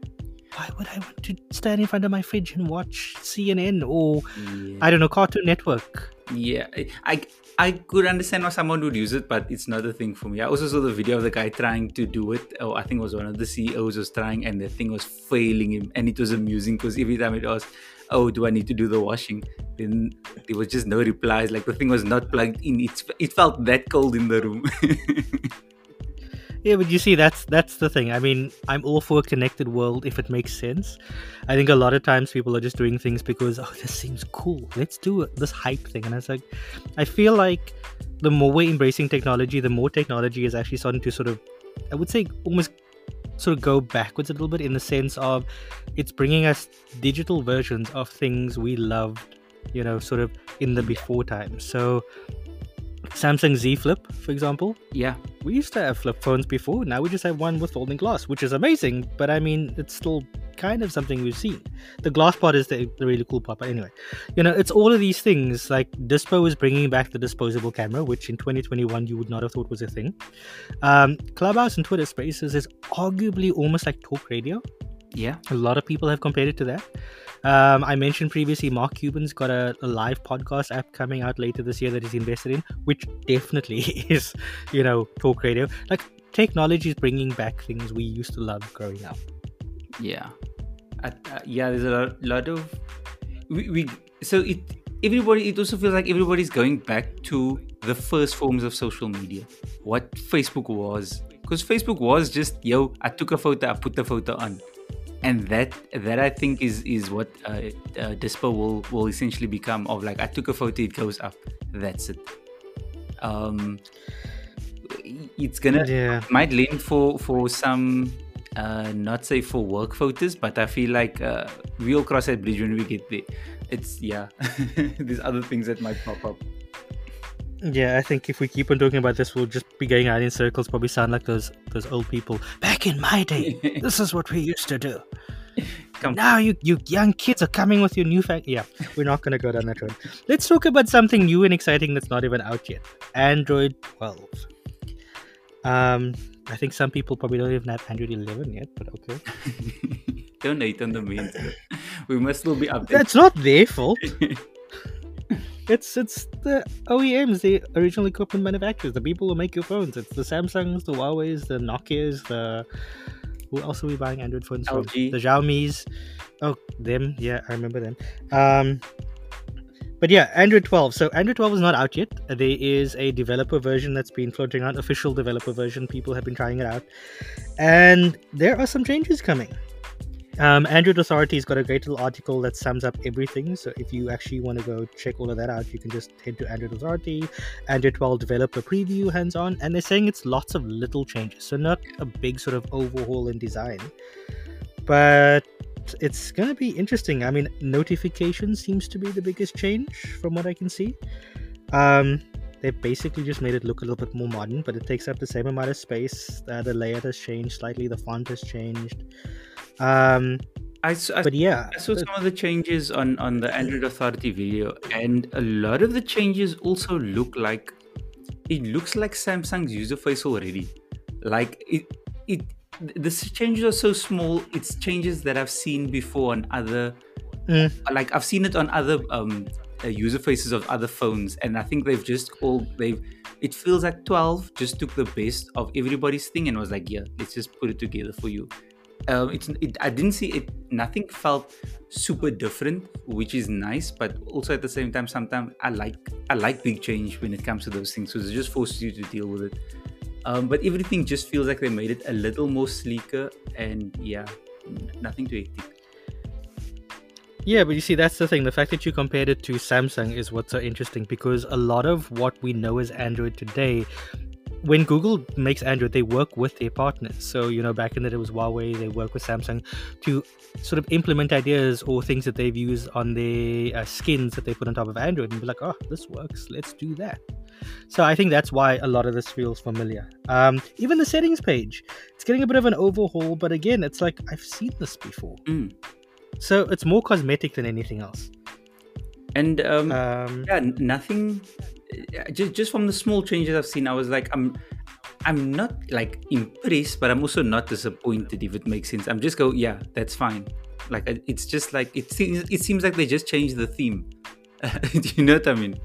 S1: why would I want to stand in front of my fridge and watch CNN or yeah. I don't know Cartoon Network?
S2: Yeah, I I could understand why someone would use it, but it's not a thing for me. I also saw the video of the guy trying to do it. Oh, I think it was one of the CEOs was trying, and the thing was failing him, and it was amusing because every time it was, "Oh, do I need to do the washing?" Then there was just no replies. Like the thing was not plugged in. It it felt that cold in the room.
S1: Yeah, but you see, that's that's the thing. I mean, I'm all for a connected world if it makes sense. I think a lot of times people are just doing things because oh, this seems cool. Let's do this hype thing. And it's like, I feel like the more we're embracing technology, the more technology is actually starting to sort of, I would say, almost sort of go backwards a little bit in the sense of it's bringing us digital versions of things we loved, you know, sort of in the before times. So Samsung Z Flip, for example.
S2: Yeah.
S1: We used to have flip phones before. Now we just have one with folding glass, which is amazing. But I mean, it's still kind of something we've seen. The glass part is the, the really cool part. But anyway, you know, it's all of these things. Like Dispo is bringing back the disposable camera, which in 2021 you would not have thought was a thing. Um, Clubhouse and Twitter Spaces is arguably almost like talk radio.
S2: Yeah.
S1: A lot of people have compared it to that. Um, I mentioned previously, Mark Cuban's got a, a, live podcast app coming out later this year that he's invested in, which definitely is, you know, talk radio. Like technology is bringing back things we used to love growing up.
S2: Yeah, uh, uh, yeah. There's a lot, lot of we, we. So it everybody. It also feels like everybody's going back to the first forms of social media. What Facebook was, because Facebook was just yo. I took a photo. I put the photo on and that that I think is is what uh, uh, Dispo will will essentially become of like I took a photo, it goes up, that's it. Um, it's gonna yeah. might lean for for some uh, not say for work photos, but I feel like uh, we'll cross that bridge when we get there. It's yeah, there's other things that might pop up.
S1: Yeah, I think if we keep on talking about this, we'll just be going out in circles. Probably sound like those those old people. Back in my day, this is what we used to do. Come. Now you you young kids are coming with your new fa- Yeah, we're not gonna go down that road. Let's talk about something new and exciting that's not even out yet. Android 12. Um, I think some people probably don't even have Android 11 yet, but okay.
S2: don't hate on the means. We must still be updated.
S1: That's not their fault. It's it's the OEMs, the original equipment manufacturers, the people who make your phones. It's the Samsungs, the Huawei's, the Nokia's, the who else are we buying Android phones LG. from? The Xiaomi's. Oh, them. Yeah, I remember them. Um, but yeah, Android 12. So Android 12 is not out yet. There is a developer version that's been floating around, official developer version. People have been trying it out, and there are some changes coming. Um, Android Authority's got a great little article that sums up everything. So if you actually want to go check all of that out, you can just head to Android Authority, Android 12 developer preview, hands on, and they're saying it's lots of little changes. So not a big sort of overhaul in design, but it's going to be interesting. I mean, notification seems to be the biggest change from what I can see. Um, they've basically just made it look a little bit more modern, but it takes up the same amount of space. Uh, the layout has changed slightly, the font has changed. Um,
S2: I, I,
S1: but yeah,
S2: I saw some of the changes on on the Android Authority video, and a lot of the changes also look like it looks like Samsung's user face already. Like it, it the changes are so small. It's changes that I've seen before on other, mm. like I've seen it on other um, uh, user faces of other phones, and I think they've just all they've. It feels like 12 just took the best of everybody's thing and was like, yeah, let's just put it together for you um, it's it, I didn't see it. Nothing felt super different, which is nice. But also at the same time, sometimes I like I like big change when it comes to those things because it just forces you to deal with it. Um, but everything just feels like they made it a little more sleeker, and yeah, nothing too hectic.
S1: Yeah, but you see, that's the thing. The fact that you compared it to Samsung is what's so interesting because a lot of what we know as Android today when Google makes Android, they work with their partners. So, you know, back in the day it was Huawei, they work with Samsung to sort of implement ideas or things that they've used on their uh, skins that they put on top of Android and be like, oh, this works, let's do that. So I think that's why a lot of this feels familiar. Um, even the settings page, it's getting a bit of an overhaul, but again, it's like I've seen this before.
S2: Mm.
S1: So it's more cosmetic than anything else.
S2: And um,
S1: Um,
S2: yeah, nothing. Uh, Just just from the small changes I've seen, I was like, I'm, I'm not like impressed, but I'm also not disappointed. If it makes sense, I'm just go, yeah, that's fine. Like it's just like it seems. It seems like they just changed the theme. Do you know what I mean?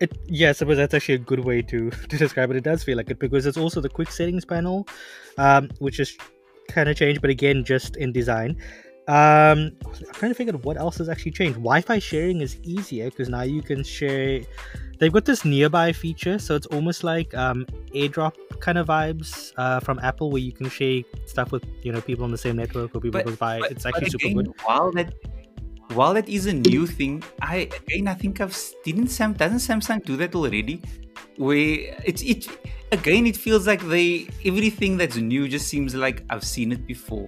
S1: It yeah, I suppose that's actually a good way to to describe it. It does feel like it because it's also the quick settings panel, um, which is kind of changed, but again, just in design. Um, I'm trying to figure out what else has actually changed. Wi-Fi sharing is easier because now you can share. They've got this nearby feature, so it's almost like um, AirDrop kind of vibes uh, from Apple, where you can share stuff with you know people on the same network or people
S2: But-
S1: by.
S2: But-
S1: it's actually super good.
S2: While that, while that is a new thing, I again I think I've didn't Sam doesn't Samsung do that already? Where it's it again it feels like they everything that's new just seems like I've seen it before.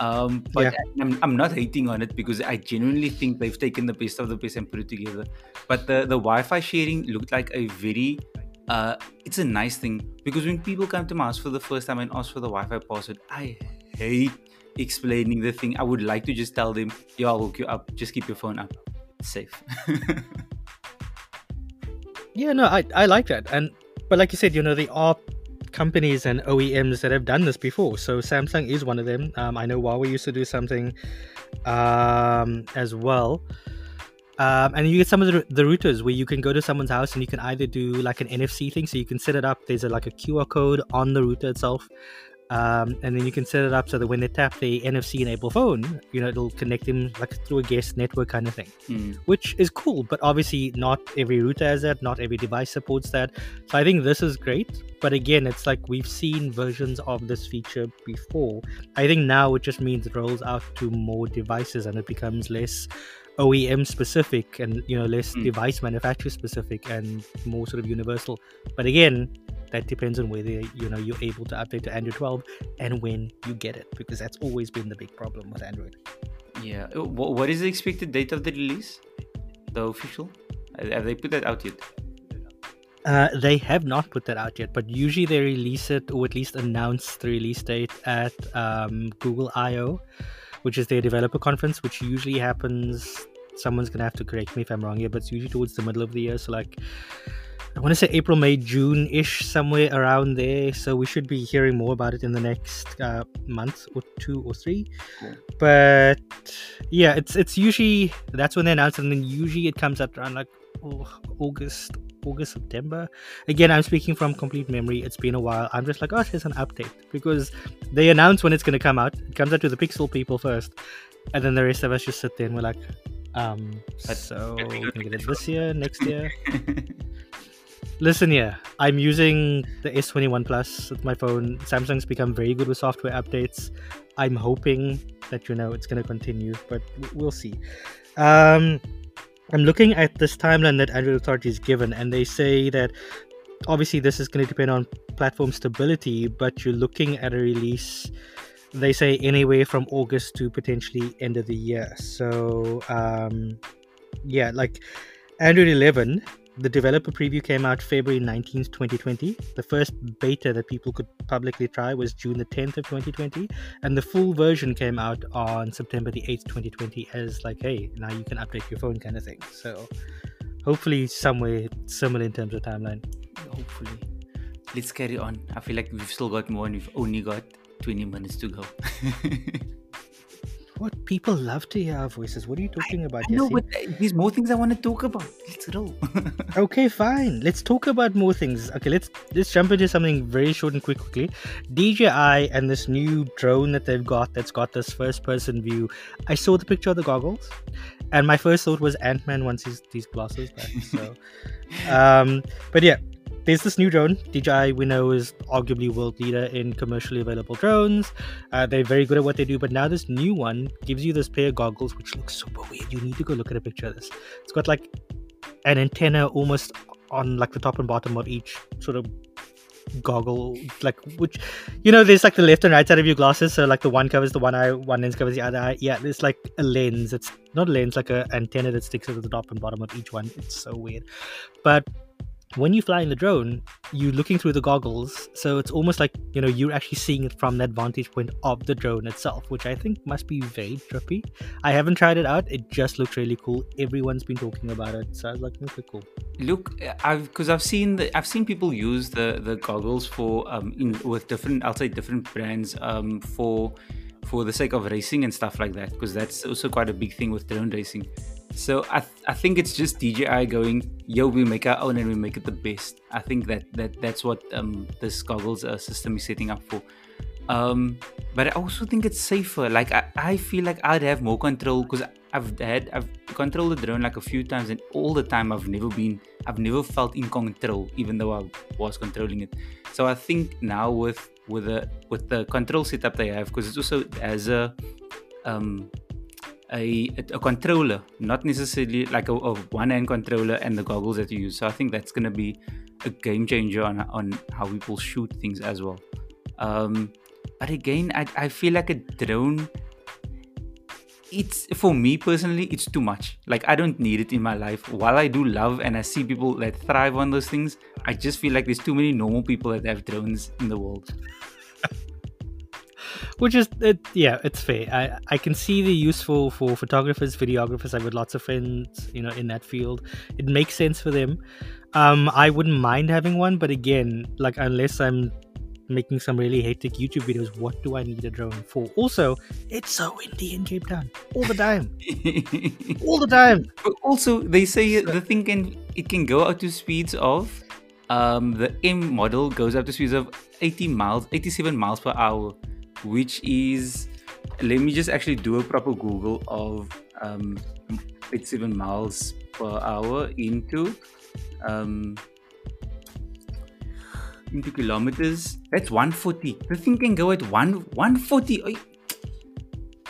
S2: Um, but
S1: Yeah.
S2: I'm, I'm not hating on it because I genuinely think they've taken the best of the best and put it together. But the, the Wi-Fi sharing looked like a very uh, it's a nice thing because when people come to my house for the first time and ask for the Wi-Fi password, I hate explaining the thing. I would like to just tell them, "Yo, I'll hook you up. Just keep your phone up, It's safe."
S1: Yeah, no, I, I like that. And but like you said, you know, there are companies and OEMs that have done this before. So Samsung is one of them. Um, I know Huawei used to do something um, as well. Um, and you get some of the, the routers where you can go to someone's house and you can either do like an NFC thing, so you can set it up. There's a, like a QR code on the router itself, um, and then you can set it up so that when they tap the NFC enabled phone, you know it'll connect them like through a guest network kind of thing
S2: Mm.
S1: which is cool, but obviously not every router has that, not every device supports that. So I think this is great, but again, it's like we've seen versions of this feature before. I think now it just means it rolls out to more devices and it becomes less OEM specific and you know less
S2: Mm.
S1: device manufacturer specific and more sort of universal. But again, that depends on whether you know you're able to update to Android 12 and when you get it, because that's always been the big problem with Android.
S2: Yeah. Uh, what is the expected date of the release? The official? Have they put that out yet?
S1: Uh, they have not put that out yet, but usually they release it or at least announce the release date at um, Google I/O, which is their developer conference, which usually happens. Someone's gonna have to correct me if I'm wrong here, but it's usually towards the middle of the year. So like, I want to say April, May, June ish, somewhere around there. So we should be hearing more about it in the next uh, month or two or three.
S2: Cool.
S1: But yeah, it's it's usually that's when they announce it, and then usually it comes out around like oh, August, August, September. Again, I'm speaking from complete memory. It's been a while. I'm just like, oh, here's an update because they announce when it's going to come out. It comes out to the Pixel people first, and then the rest of us just sit there and we're like, um,
S2: But-
S1: so
S2: we
S1: we're gonna get it this year, next year. Listen here, I'm using the S21 Plus with my phone. Samsung's become very good with software updates. I'm hoping that you know it's going to continue, but we'll see. Um, I'm looking at this timeline that Android Authority is given, and they say that obviously this is going to depend on platform stability, but you're looking at a release. They say anywhere from August to potentially end of the year. So um, yeah, like Android 11, the developer preview came out February 19th, 2020. The first beta that people could publicly try was June the 10th of 2020, and the full version came out on September the 8th, 2020 as like, hey, now you can update your phone kind of thing. So hopefully somewhere similar in terms of timeline.
S2: Hopefully. Let's carry on. I feel like we've still got more and we've only got 20 minutes to go.
S1: What people love to hear our voices. What are you talking about?
S2: no,
S1: Yassine?
S2: but there's more things I want to talk about. Let's roll.
S1: Okay, fine. Let's talk about more things. Okay, let's let's jump into something very short and quick quickly. DJI and this new drone that they've got that's got this first person view. I saw the picture of the goggles, and my first thought was Ant Man wants his these glasses back. So, um, but yeah, there's this new drone. DJI we know is arguably world leader in commercially available drones. Uh, they're very good at what they do, but now this new one gives you this pair of goggles which looks super weird. You need to go look at a picture of this. It's got like an antenna almost on like the top and bottom of each sort of goggle like which you know there's like the left and right side of your glasses so like the one covers the one eye one lens covers the other eye yeah there's like a lens it's not a lens like a antenna that sticks out the top and bottom of each one it's so weird but when you fly in the drone, you're looking through the goggles, so it's almost like you know you're actually seeing it from that vantage point of the drone itself, which I think must be very trippy. I haven't tried it out; it just looks really cool. Everyone's been talking about it, so I was like, okay, cool.
S2: Look, I've because I've seen the I've seen people use the the goggles for um in with different say different brands um for for the sake of racing and stuff like that because that's also quite a big thing with drone racing. So I, th- I think it's just DJI going, yo, we make our own and we make it the best. I think that, that that's what um, this goggles uh, system is setting up for. Um, but I also think it's safer. Like I, I feel like I'd have more control because I've had I've controlled the drone like a few times and all the time I've never been I've never felt in control even though I was controlling it. So I think now with with the with the control setup they have because it's also as a um a, a controller, not necessarily like a, a one hand controller and the goggles that you use. So I think that's going to be a game changer on, on how people shoot things as well. Um, but again, I, I feel like a drone. It's for me personally, it's too much. Like I don't need it in my life. While I do love and I see people that thrive on those things, I just feel like there's too many normal people that have drones in the world
S1: which is it, yeah it's fair. I i can see the useful for photographers videographers. I've got lots of friends you know in that field. It makes sense for them. Um i wouldn't mind having one but again like unless i'm making some really hectic youtube videos what do i need a drone for? Also it's so windy in cape town. All the time. All the time.
S2: But also they say the thing can it can go out to speeds of um the m model goes up to speeds of 80 miles 87 miles per hour which is let me just actually do a proper Google of um, 87 miles per hour into um, into kilometers. That's 140. The thing can go at one 140.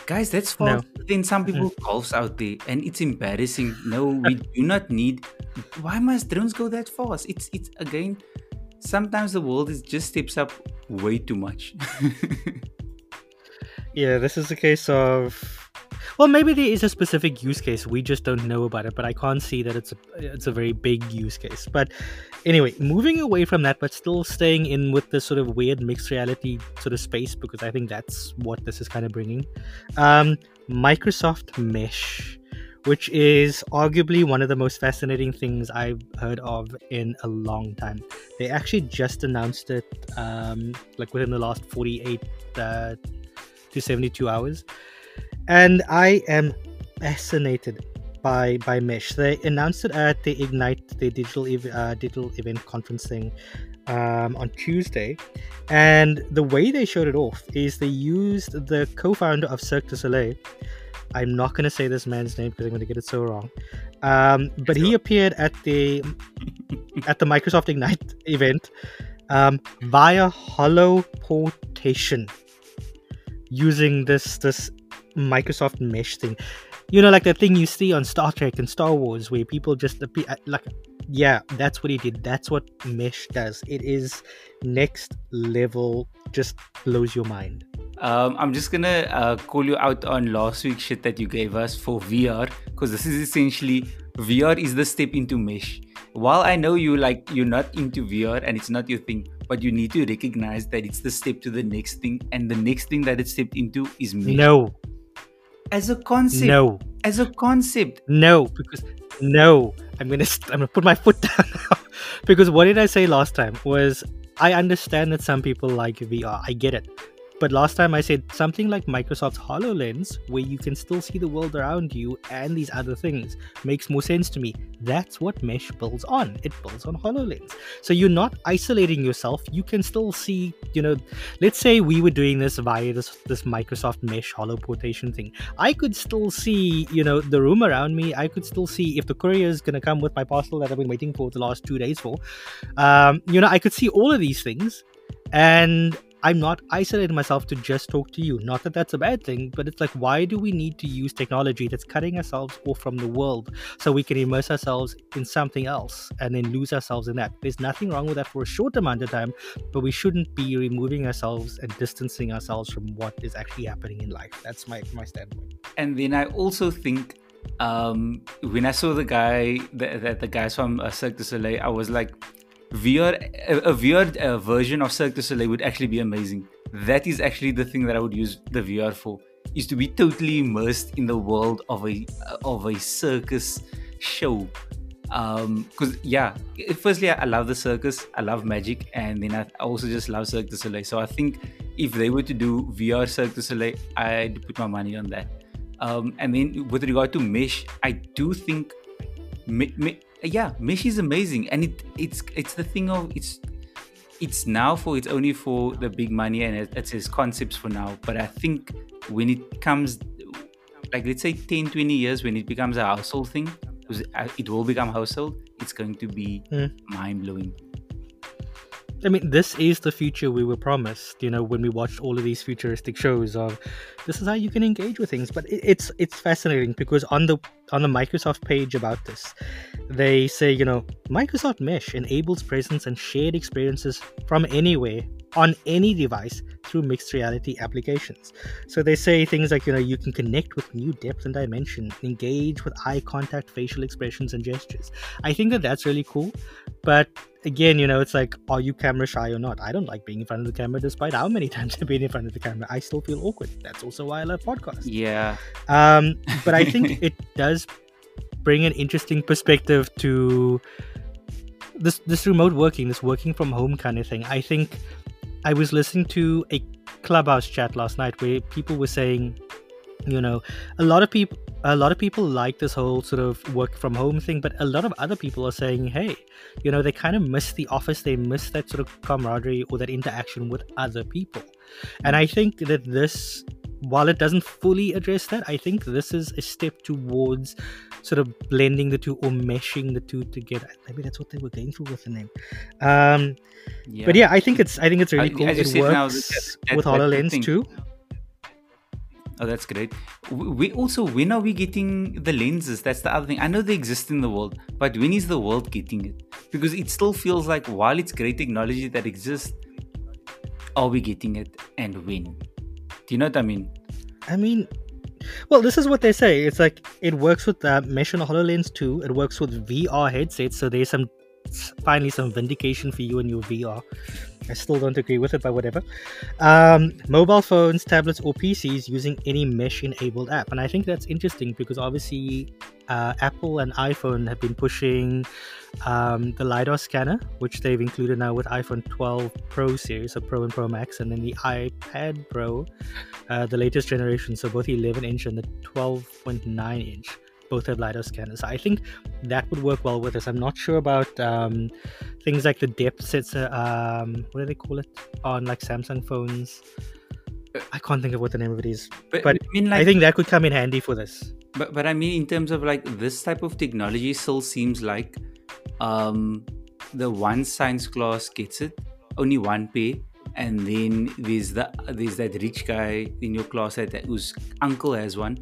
S2: Guys, that's faster no. than some people mm. golfs out there, and it's embarrassing. No, we do not need. Why must drones go that fast? It's it's again. Sometimes the world is just steps up way too much.
S1: yeah, this is a case of well, maybe there is a specific use case we just don't know about it, but I can't see that it's a it's a very big use case. But anyway, moving away from that, but still staying in with this sort of weird mixed reality sort of space because I think that's what this is kind of bringing. Um, Microsoft Mesh, which is arguably one of the most fascinating things I've heard of in a long time. They actually just announced it, um, like within the last forty-eight uh, to seventy-two hours and I am fascinated by by Mesh. They announced it at the Ignite, the digital ev- uh, digital event conferencing um, on Tuesday, and the way they showed it off is they used the co-founder of Cirque du Soleil. I'm not going to say this man's name because I'm going to get it so wrong. Um, but he appeared at the at the Microsoft Ignite event um, via hollow portation using this this Microsoft Mesh thing. You know, like the thing you see on Star Trek and Star Wars, where people just appear, uh, like, yeah, that's what he did. That's what Mesh does. It is next level, just blows your mind.
S2: Um, I'm just gonna uh, call you out on last week's shit that you gave us for VR, because this is essentially VR is the step into Mesh. While I know you like you're not into VR and it's not your thing, but you need to recognize that it's the step to the next thing, and the next thing that it stepped into is Mesh.
S1: No,
S2: as a concept.
S1: No.
S2: As a concept.
S1: No, because no. I'm gonna I'm gonna put my foot down now. because what did I say last time was I understand that some people like VR. I get it. But last time I said something like Microsoft's HoloLens, where you can still see the world around you and these other things, makes more sense to me. That's what Mesh builds on. It builds on HoloLens. So you're not isolating yourself. You can still see, you know, let's say we were doing this via this, this Microsoft Mesh holoportation thing. I could still see, you know, the room around me. I could still see if the courier is going to come with my parcel that I've been waiting for the last two days for. Um, you know, I could see all of these things. And I'm not isolating myself to just talk to you. Not that that's a bad thing, but it's like, why do we need to use technology that's cutting ourselves off from the world so we can immerse ourselves in something else and then lose ourselves in that? There's nothing wrong with that for a short amount of time, but we shouldn't be removing ourselves and distancing ourselves from what is actually happening in life. That's my, my standpoint.
S2: And then I also think um, when I saw the guy, the, the, the guys from uh, Cirque du Soleil, I was like, VR, a, VR uh, version of Cirque du Soleil would actually be amazing. That is actually the thing that I would use the VR for, is to be totally immersed in the world of a of a circus show. Um, because yeah, firstly I love the circus, I love magic, and then I also just love Cirque du Soleil. So I think if they were to do VR Cirque du Soleil, I'd put my money on that. Um, and then with regard to mesh, I do think me, me, yeah mesh is amazing and it it's it's the thing of it's it's now for it's only for the big money and it, it's his concepts for now but i think when it comes like let's say 10 20 years when it becomes a household thing it will become household it's going to be mm. mind-blowing
S1: I mean, this is the future we were promised. You know, when we watched all of these futuristic shows of this is how you can engage with things. But it, it's it's fascinating because on the on the Microsoft page about this, they say you know Microsoft Mesh enables presence and shared experiences from anywhere on any device through mixed reality applications. So they say things like, you know, you can connect with new depth and dimension, engage with eye contact, facial expressions, and gestures. I think that that's really cool. But again, you know, it's like, are you camera shy or not? I don't like being in front of the camera, despite how many times I've been in front of the camera. I still feel awkward. That's also why I love podcasts.
S2: Yeah.
S1: Um, but I think it does bring an interesting perspective to this this remote working, this working from home kind of thing. I think I was listening to a clubhouse chat last night where people were saying, you know, a lot of people a lot of people like this whole sort of work from home thing, but a lot of other people are saying, hey, you know, they kind of miss the office, they miss that sort of camaraderie or that interaction with other people. And I think that this while it doesn't fully address that, I think this is a step towards sort of blending the two or meshing the two together. Maybe that's what they were going for with the name. Um, yeah. But yeah, I think it's I think it's really I, cool. It works now, that, with Hololens too.
S2: Oh, that's great. We also when are we getting the lenses? That's the other thing. I know they exist in the world, but when is the world getting it? Because it still feels like while it's great technology that exists, are we getting it and when? Do you know what I mean?
S1: I mean, well, this is what they say. It's like it works with uh, Mesh HoloLens 2. It works with VR headsets, so there's some finally some vindication for you and your VR. I still don't agree with it, but whatever. Um, mobile phones, tablets, or PCs using any mesh enabled app. And I think that's interesting because obviously uh, Apple and iPhone have been pushing um, the LiDAR scanner, which they've included now with iPhone 12 Pro series, so Pro and Pro Max, and then the iPad Pro, uh, the latest generation, so both the 11 inch and the 12.9 inch both have lidar scanners. I think that would work well with us. I'm not sure about um, things like the depth sensor. Um, what do they call it on like Samsung phones? I can't think of what the name of it is, but, but I, mean, like, I think that could come in handy for this.
S2: But but I mean, in terms of like this type of technology, still seems like um, the one science class gets it, only one pay, and then there's the there's that rich guy in your class that whose uncle has one,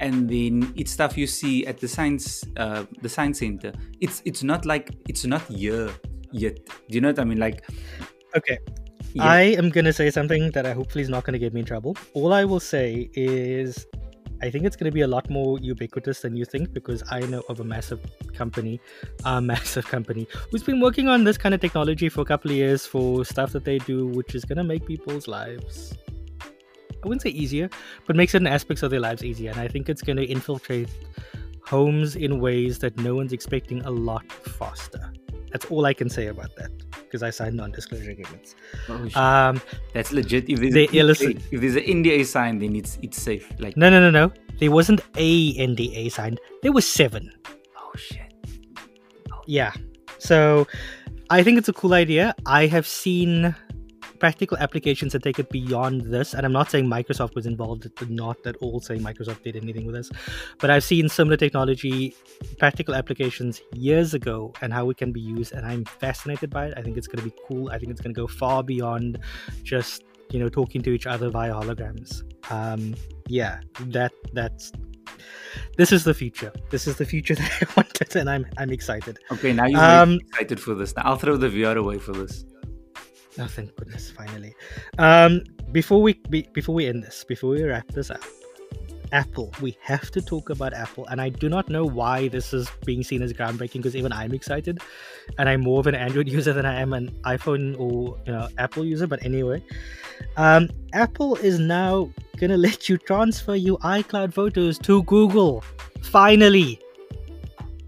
S2: and then it's stuff you see at the science uh, the science center. It's it's not like it's not here yet. Do you know what i mean? Like
S1: okay. yeah. i am gonna say something that i hopefully is not gonna get me in trouble. All i will say is I think it's going to be a lot more ubiquitous than you think because I know of a massive company, a massive company who's been working on this kind of technology for a couple of years for stuff that they do, which is going to make people's lives I wouldn't say easier, but make certain aspects of their lives easier. And I think it's going to infiltrate homes in ways that no one's expecting a lot faster. That's all I can say about that because I signed non-disclosure agreements.
S2: Oh, um, That's legit. If there's,
S1: they, yeah, listen,
S2: if there's an NDA signed, then it's it's safe. Like
S1: no, no, no, no. There wasn't a NDA signed. There was seven.
S2: Oh shit.
S1: Oh. Yeah. So I think it's a cool idea. I have seen practical applications that take it beyond this. And I'm not saying Microsoft was involved, not at all saying Microsoft did anything with this, but I've seen similar technology, practical applications years ago, and how it can be used. And I'm fascinated by it. I think it's going to be cool. I think it's going to go far beyond just you know talking to each other via holograms. Um, yeah, that that's this is the future. This is the future that I wanted, and I'm I'm excited.
S2: Okay, now you're
S1: Um,
S2: excited for this. Now I'll throw the VR away for this.
S1: Oh, thank goodness, finally. Um, before we be, before we end this, before we wrap this up, Apple. We have to talk about Apple, and I do not know why this is being seen as groundbreaking because even I'm excited, and I'm more of an Android user than I am an iPhone or you know Apple user. But anyway, um, Apple is now gonna let you transfer your iCloud photos to Google. Finally,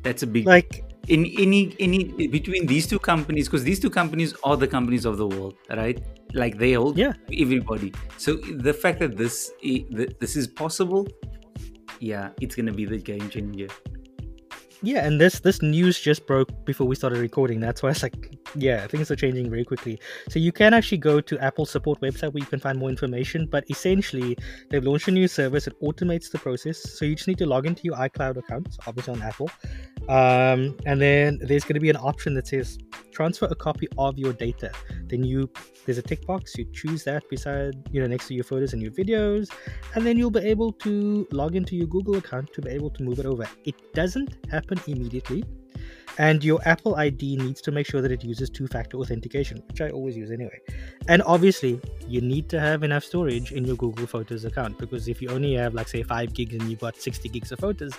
S2: That's a big
S1: like
S2: in any any between these two companies because these two companies are the companies of the world right? Like they hold
S1: Yeah.
S2: everybody. So the fact that this this is possible yeah it's gonna be the game changer
S1: Yeah, and this this news just broke before we started recording. That's why it's like, yeah, things are changing very quickly. So you can actually go to Apple support website where you can find more information. But essentially, they've launched a new service. It automates the process. So you just need to log into your iCloud account, obviously on Apple, um, and then there's going to be an option that says transfer a copy of your data. Then you there's a tick box. You choose that beside you know next to your photos and your videos, and then you'll be able to log into your Google account to be able to move it over. It doesn't happen immediately, and your Apple ID needs to make sure that it uses two factor authentication, which I always use anyway. And obviously, you need to have enough storage in your Google Photos account because if you only have, like, say, 5 gigs and you've got 60 gigs of photos,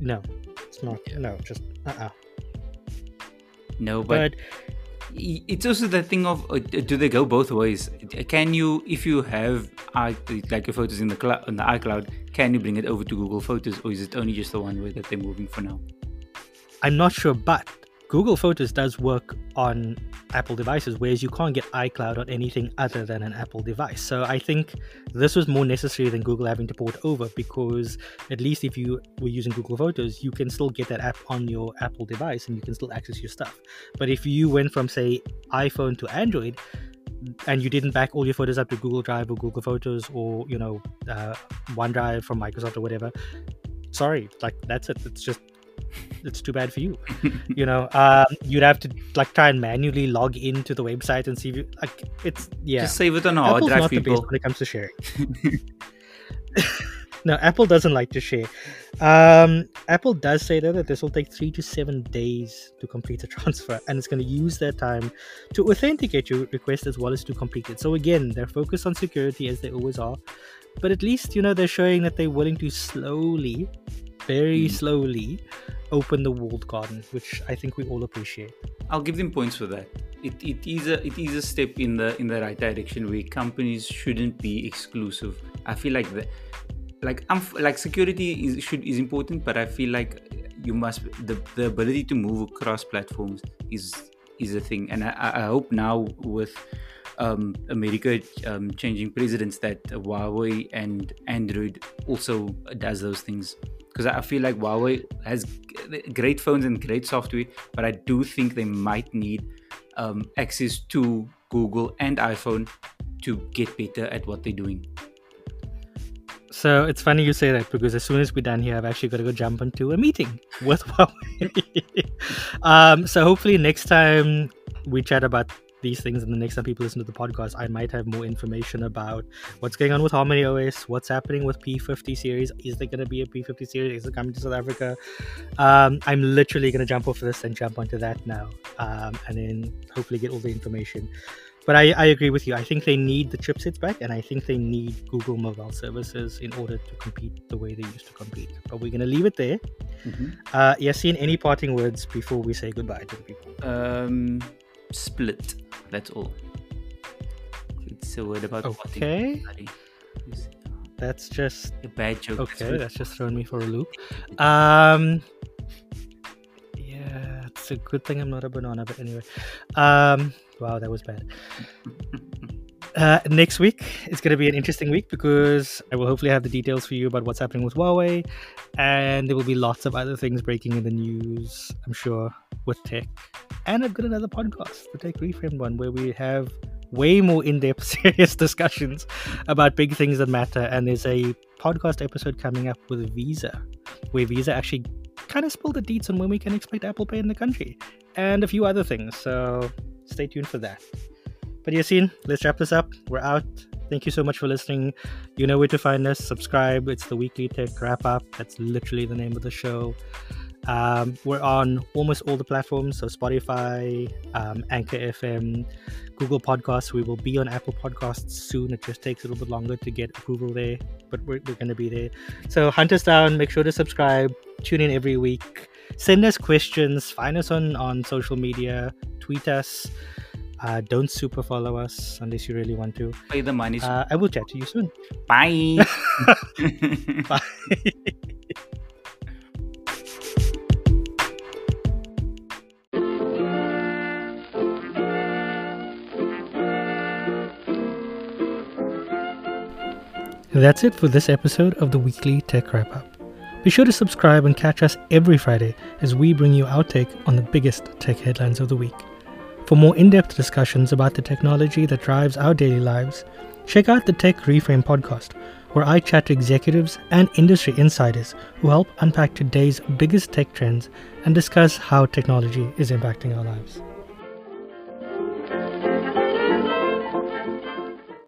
S1: no, it's not, no, just uh uh
S2: no but,
S1: But
S2: it's also the thing of uh, do they go both ways? Can you if you have like your photos in the cloud on the icloud can you bring it over to google photos or is it only just the one way that they're moving for now?
S1: I'm not sure, but Google Photos does work on Apple devices, whereas you can't get iCloud on anything other than an Apple device. So I think this was more necessary than Google having to port over because at least if you were using Google Photos, you can still get that app on your Apple device and you can still access your stuff. But if you went from, say, iPhone to Android, and you didn't back all your photos up to Google Drive or Google Photos or you know uh, OneDrive from Microsoft or whatever, sorry, like that's it. It's just it's too bad for you. you know, um, you'd have to like try and manually log into the website and see if you like it's yeah.
S2: just save it on hard
S1: Apple's
S2: drive
S1: not the
S2: people
S1: best when it comes to sharing. no, Apple doesn't like to share. Um, Apple does say though that this will take three to seven days to complete a transfer, and it's going to use that time to authenticate your request as well as to complete it. So again, they're focused on security as they always are, but at least you know they're showing that they're willing to slowly, very
S2: Mm.
S1: slowly, open the walled garden, which I think we all appreciate.
S2: I'll give them points for that. It, it is a it is a step in the in the right direction where companies shouldn't be exclusive. I feel like the like I'm f- like security is should is important, but I feel like you must the, the ability to move across platforms is is a thing, and I, I I hope now with um, America um, changing presidents that Huawei and Android also does those things because I feel like Huawei has great phones and great software, but I do think they might need um, access to Google and iPhone to get better at what they're doing.
S1: So it's funny you say that because as soon as we're done here, I've actually got to go jump into a meeting with Huawei. um, so hopefully next time we chat about these things and the next time people listen to the podcast, I might have more information about what's going on with Harmony OS, what's happening with P50 series. Is there going to be a P50 series? Is it coming to South Africa? Um, I'm literally going to jump off this and jump onto that now um, and then hopefully get all the information. But I, I agree with you. I think they need the chipsets back, and I think they need Google mobile services in order to compete the way they used to compete. But we're going to leave it there. Uh, Yassine, any parting words before we say goodbye to the people?
S2: Um, split. That's all. It's a word about.
S1: Okay, that's just
S2: A bad joke.
S1: okay. That's just thrown me for a loop. Um, yeah, it's a good thing I'm not a banana. But anyway, um, wow, that was bad. Uh, next week is going to be an interesting week because I will hopefully have the details for you about what's happening with Huawei, and there will be lots of other things breaking in the news. I'm sure with tech, and I've got another podcast, the Tech Reframed one, where we have way more in-depth, serious discussions about big things that matter. And there's a podcast episode coming up with Visa, where Visa actually kind of spilled the deets on when we can expect Apple Pay in the country, and a few other things. So stay tuned for that. But Yassine, let's wrap this up. We're out. Thank you so much for listening. You know where to find us. Subscribe. It's the weekly tech wrap up. That's literally the name of the show. Um, we're on almost all the platforms, so Spotify, um, Anchor FM, Google Podcasts. We will be on Apple Podcasts soon. It just takes a little bit longer to get approval there, but we're, we're going to be there. So hunt us down. Make sure to subscribe. Tune in every week. Send us questions. Find us on on social media. Tweet us. Uh, don't super follow us unless you really want to.
S2: Pay the money.
S1: Uh, I will chat to you soon.
S2: Bye.
S1: Bye. That's it for this episode of the weekly Tech Wrap Up. Be sure to subscribe and catch us every Friday as we bring you our take on the biggest tech headlines of the week. For more in depth discussions about the technology that drives our daily lives, check out the Tech Reframe podcast, where I chat to executives and industry insiders who help unpack today's biggest tech trends and discuss how technology is impacting our lives.